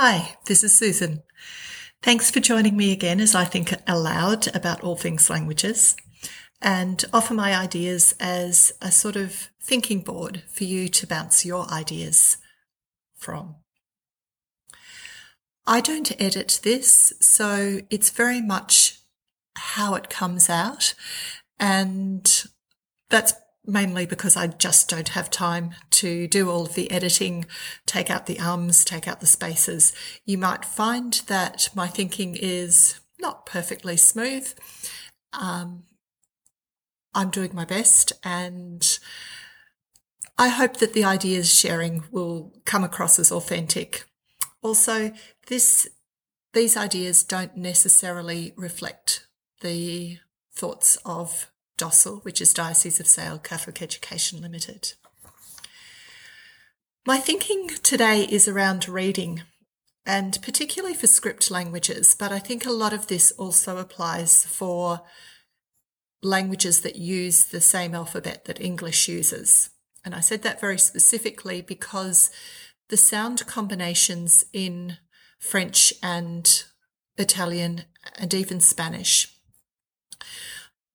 Hi, this is Susan. Thanks for joining me again as I think aloud about all things languages and offer my ideas as a sort of thinking board for you to bounce your ideas from. I don't edit this, so it's very much how it comes out. And that's mainly because I just don't have time to do all of the editing, take out the ums, take out the spaces. You might find that my thinking is not perfectly smooth. Um, I'm doing my best and I hope that the ideas sharing will come across as authentic. Also, this, these ideas don't necessarily reflect the thoughts of DOSCEL, which is Diocese of Sale Catholic Education Limited. My thinking today is around reading, and particularly for script languages, but I think a lot of this also applies for languages that use the same alphabet that English uses. And I said that very specifically because the sound combinations in French and Italian and even Spanish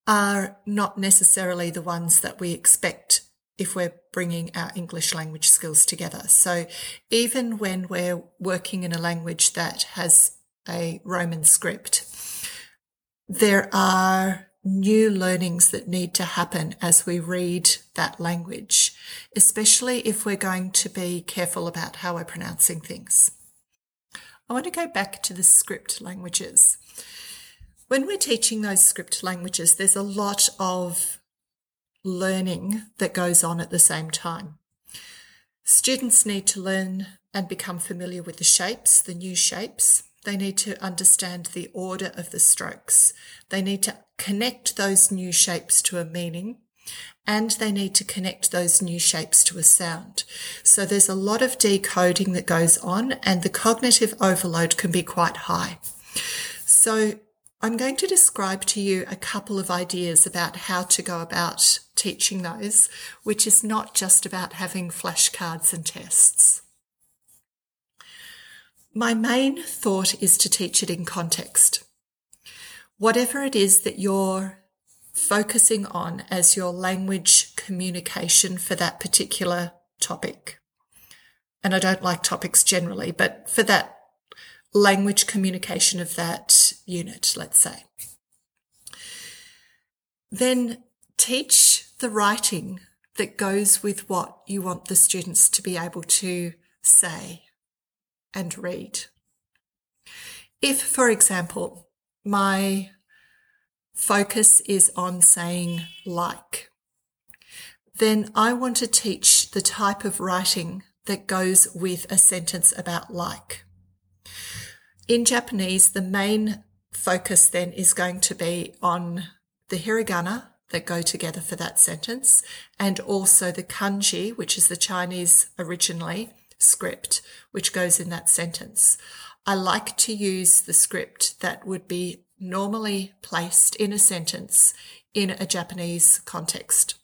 are not necessarily the ones that we expect if we're bringing our English language skills together. So even when we're working in a language that has a Roman script, there are new learnings that need to happen as we read that language, especially if we're going to be careful about how we're pronouncing things. I want to go back to the script languages. When we're teaching those script languages, there's a lot of learning that goes on at the same time. Students need to learn and become familiar with the shapes, the new shapes. They need to understand the order of the strokes. They need to connect those new shapes to a meaning and they need to connect those new shapes to a sound. So there's a lot of decoding that goes on and the cognitive overload can be quite high. So I'm going to describe to you a couple of ideas about how to go about teaching those, which is not just about having flashcards and tests. My main thought is to teach it in context. Whatever it is that you're focusing on as your language communication for that particular topic. And I don't like topics generally, but for that language communication of that unit, let's say. Then teach the writing that goes with what you want the students to be able to say and read. If, for example, my focus is on saying like, then I want to teach the type of writing that goes with a sentence about like. In Japanese, the main focus then is going to be on the hiragana that go together for that sentence and also the kanji, which is the Chinese originally script, which goes in that sentence. I like to use the script that would be normally placed in a sentence in a Japanese context.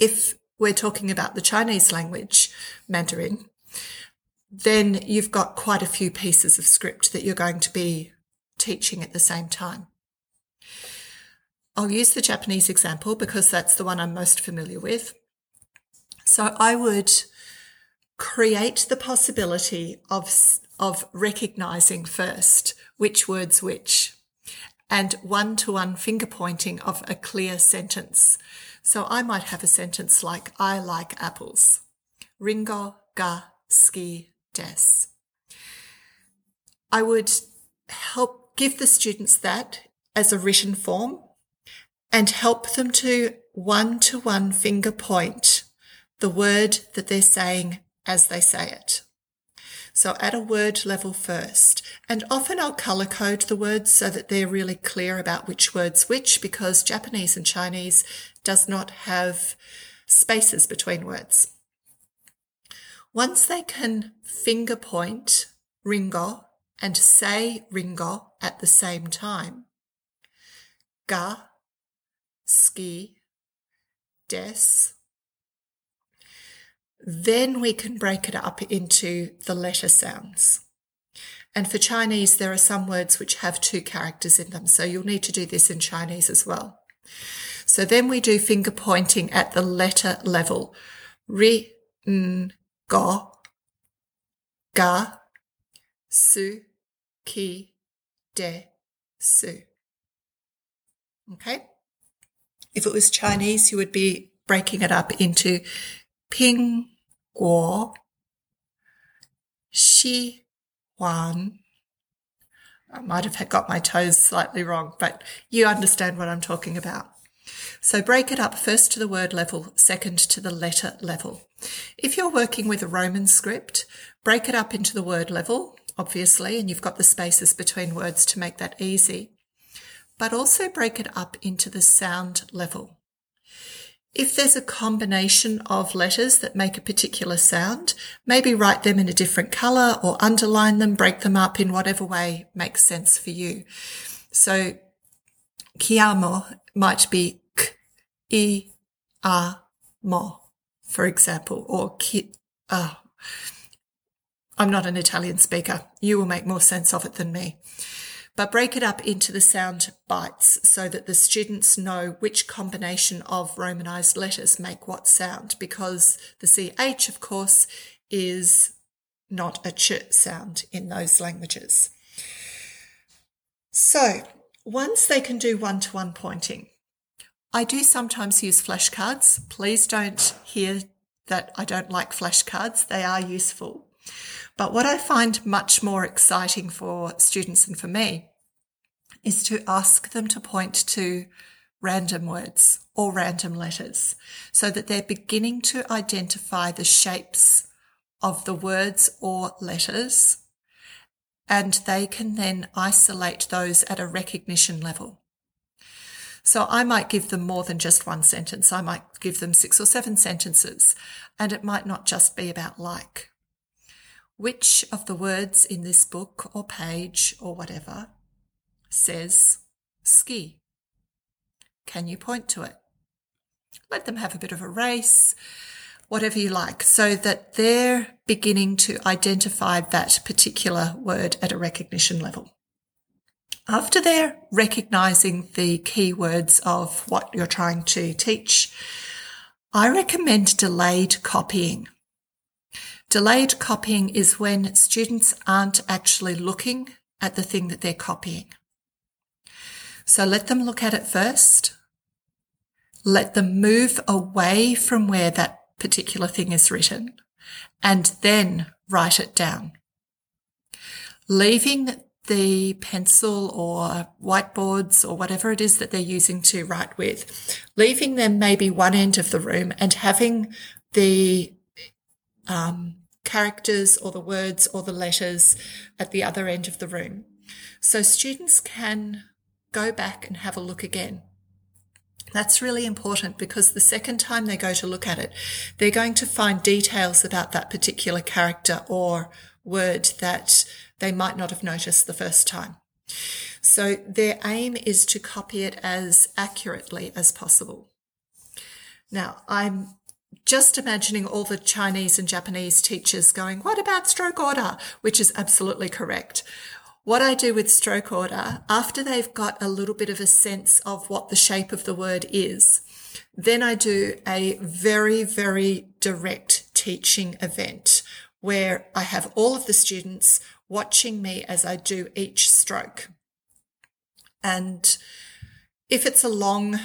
If we're talking about the Chinese language, Mandarin, then you've got quite a few pieces of script that you're going to be teaching at the same time. I'll use the Japanese example because that's the one I'm most familiar with. So I would create the possibility of, of recognizing first which words which and one to one finger pointing of a clear sentence. So I might have a sentence like, I like apples. Ringo ga ski des. I would help give the students that as a written form and help them to one to one finger point the word that they're saying as they say it. So at a word level first. And often I'll color code the words so that they're really clear about which words which because Japanese and Chinese does not have spaces between words. Once they can finger point ringo and say ringo at the same time, ga, ski, des, then we can break it up into the letter sounds. And for Chinese, there are some words which have two characters in them. So you'll need to do this in Chinese as well. So then we do finger pointing at the letter level. Ri, n, go, ga, su, ki, de, su. Okay? If it was Chinese, you would be breaking it up into ping, guo, shi, wan. I might have got my toes slightly wrong, but you understand what I'm talking about. So break it up first to the word level, second to the letter level. If you're working with a Roman script, break it up into the word level, obviously, and you've got the spaces between words to make that easy but also break it up into the sound level. If there's a combination of letters that make a particular sound, maybe write them in a different color or underline them, break them up in whatever way makes sense for you. So, chiamo might be k, i, a, mo, for example, or ki, oh, I'm not an Italian speaker. You will make more sense of it than me but break it up into the sound bites so that the students know which combination of Romanized letters make what sound because the CH, of course, is not a ch sound in those languages. So once they can do one to one pointing, I do sometimes use flashcards. Please don't hear that I don't like flashcards. They are useful. But what I find much more exciting for students and for me is to ask them to point to random words or random letters so that they're beginning to identify the shapes of the words or letters and they can then isolate those at a recognition level. So I might give them more than just one sentence. I might give them six or seven sentences and it might not just be about like. Which of the words in this book or page or whatever says ski? Can you point to it? Let them have a bit of a race, whatever you like, so that they're beginning to identify that particular word at a recognition level. After they're recognizing the keywords of what you're trying to teach, I recommend delayed copying. Delayed copying is when students aren't actually looking at the thing that they're copying. So let them look at it first. Let them move away from where that particular thing is written and then write it down. Leaving the pencil or whiteboards or whatever it is that they're using to write with, leaving them maybe one end of the room and having the um, characters or the words or the letters at the other end of the room. So students can go back and have a look again. That's really important because the second time they go to look at it, they're going to find details about that particular character or word that they might not have noticed the first time. So their aim is to copy it as accurately as possible. Now, I'm just imagining all the Chinese and Japanese teachers going, what about stroke order? Which is absolutely correct. What I do with stroke order, after they've got a little bit of a sense of what the shape of the word is, then I do a very, very direct teaching event where I have all of the students watching me as I do each stroke. And if it's a long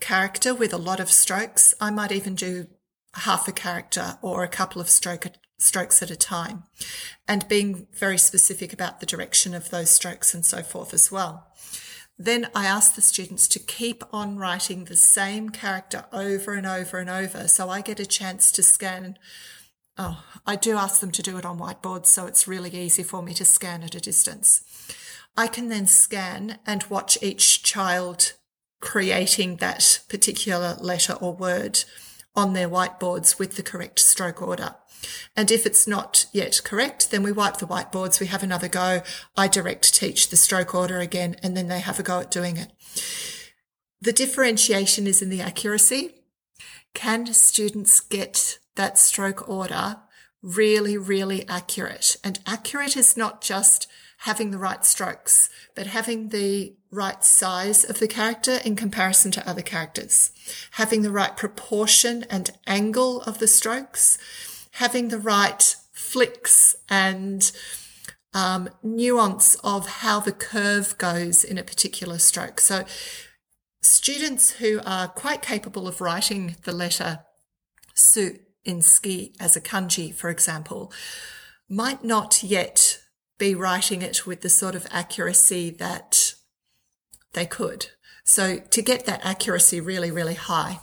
character with a lot of strokes, I might even do half a character or a couple of stroke, strokes at a time and being very specific about the direction of those strokes and so forth as well. Then I ask the students to keep on writing the same character over and over and over. So I get a chance to scan. Oh, I do ask them to do it on whiteboards, so it's really easy for me to scan at a distance. I can then scan and watch each child creating that particular letter or word on their whiteboards with the correct stroke order. And if it's not yet correct, then we wipe the whiteboards, we have another go. I direct teach the stroke order again, and then they have a go at doing it. The differentiation is in the accuracy. Can students get that stroke order really, really accurate? And accurate is not just having the right strokes, but having the right size of the character in comparison to other characters, having the right proportion and angle of the strokes, having the right flicks and um, nuance of how the curve goes in a particular stroke. So students who are quite capable of writing the letter su in ski as a kanji, for example, might not yet be writing it with the sort of accuracy that they could. So to get that accuracy really, really high,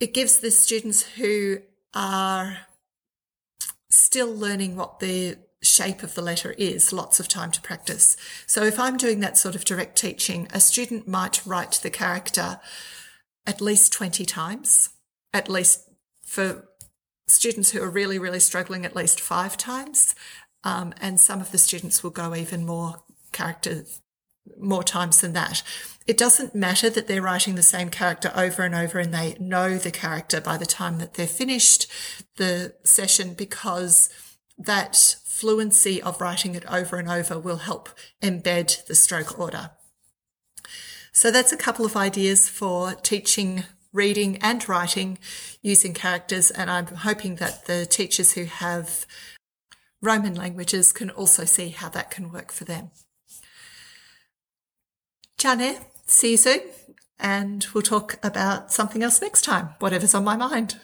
it gives the students who are still learning what the shape of the letter is lots of time to practice. So if I'm doing that sort of direct teaching, a student might write the character at least 20 times, at least for students who are really, really struggling, at least five times. Um, and some of the students will go even more characters, more times than that. It doesn't matter that they're writing the same character over and over and they know the character by the time that they're finished the session because that fluency of writing it over and over will help embed the stroke order. So that's a couple of ideas for teaching reading and writing using characters. And I'm hoping that the teachers who have Roman languages can also see how that can work for them. Jane, see you soon. And we'll talk about something else next time, whatever's on my mind.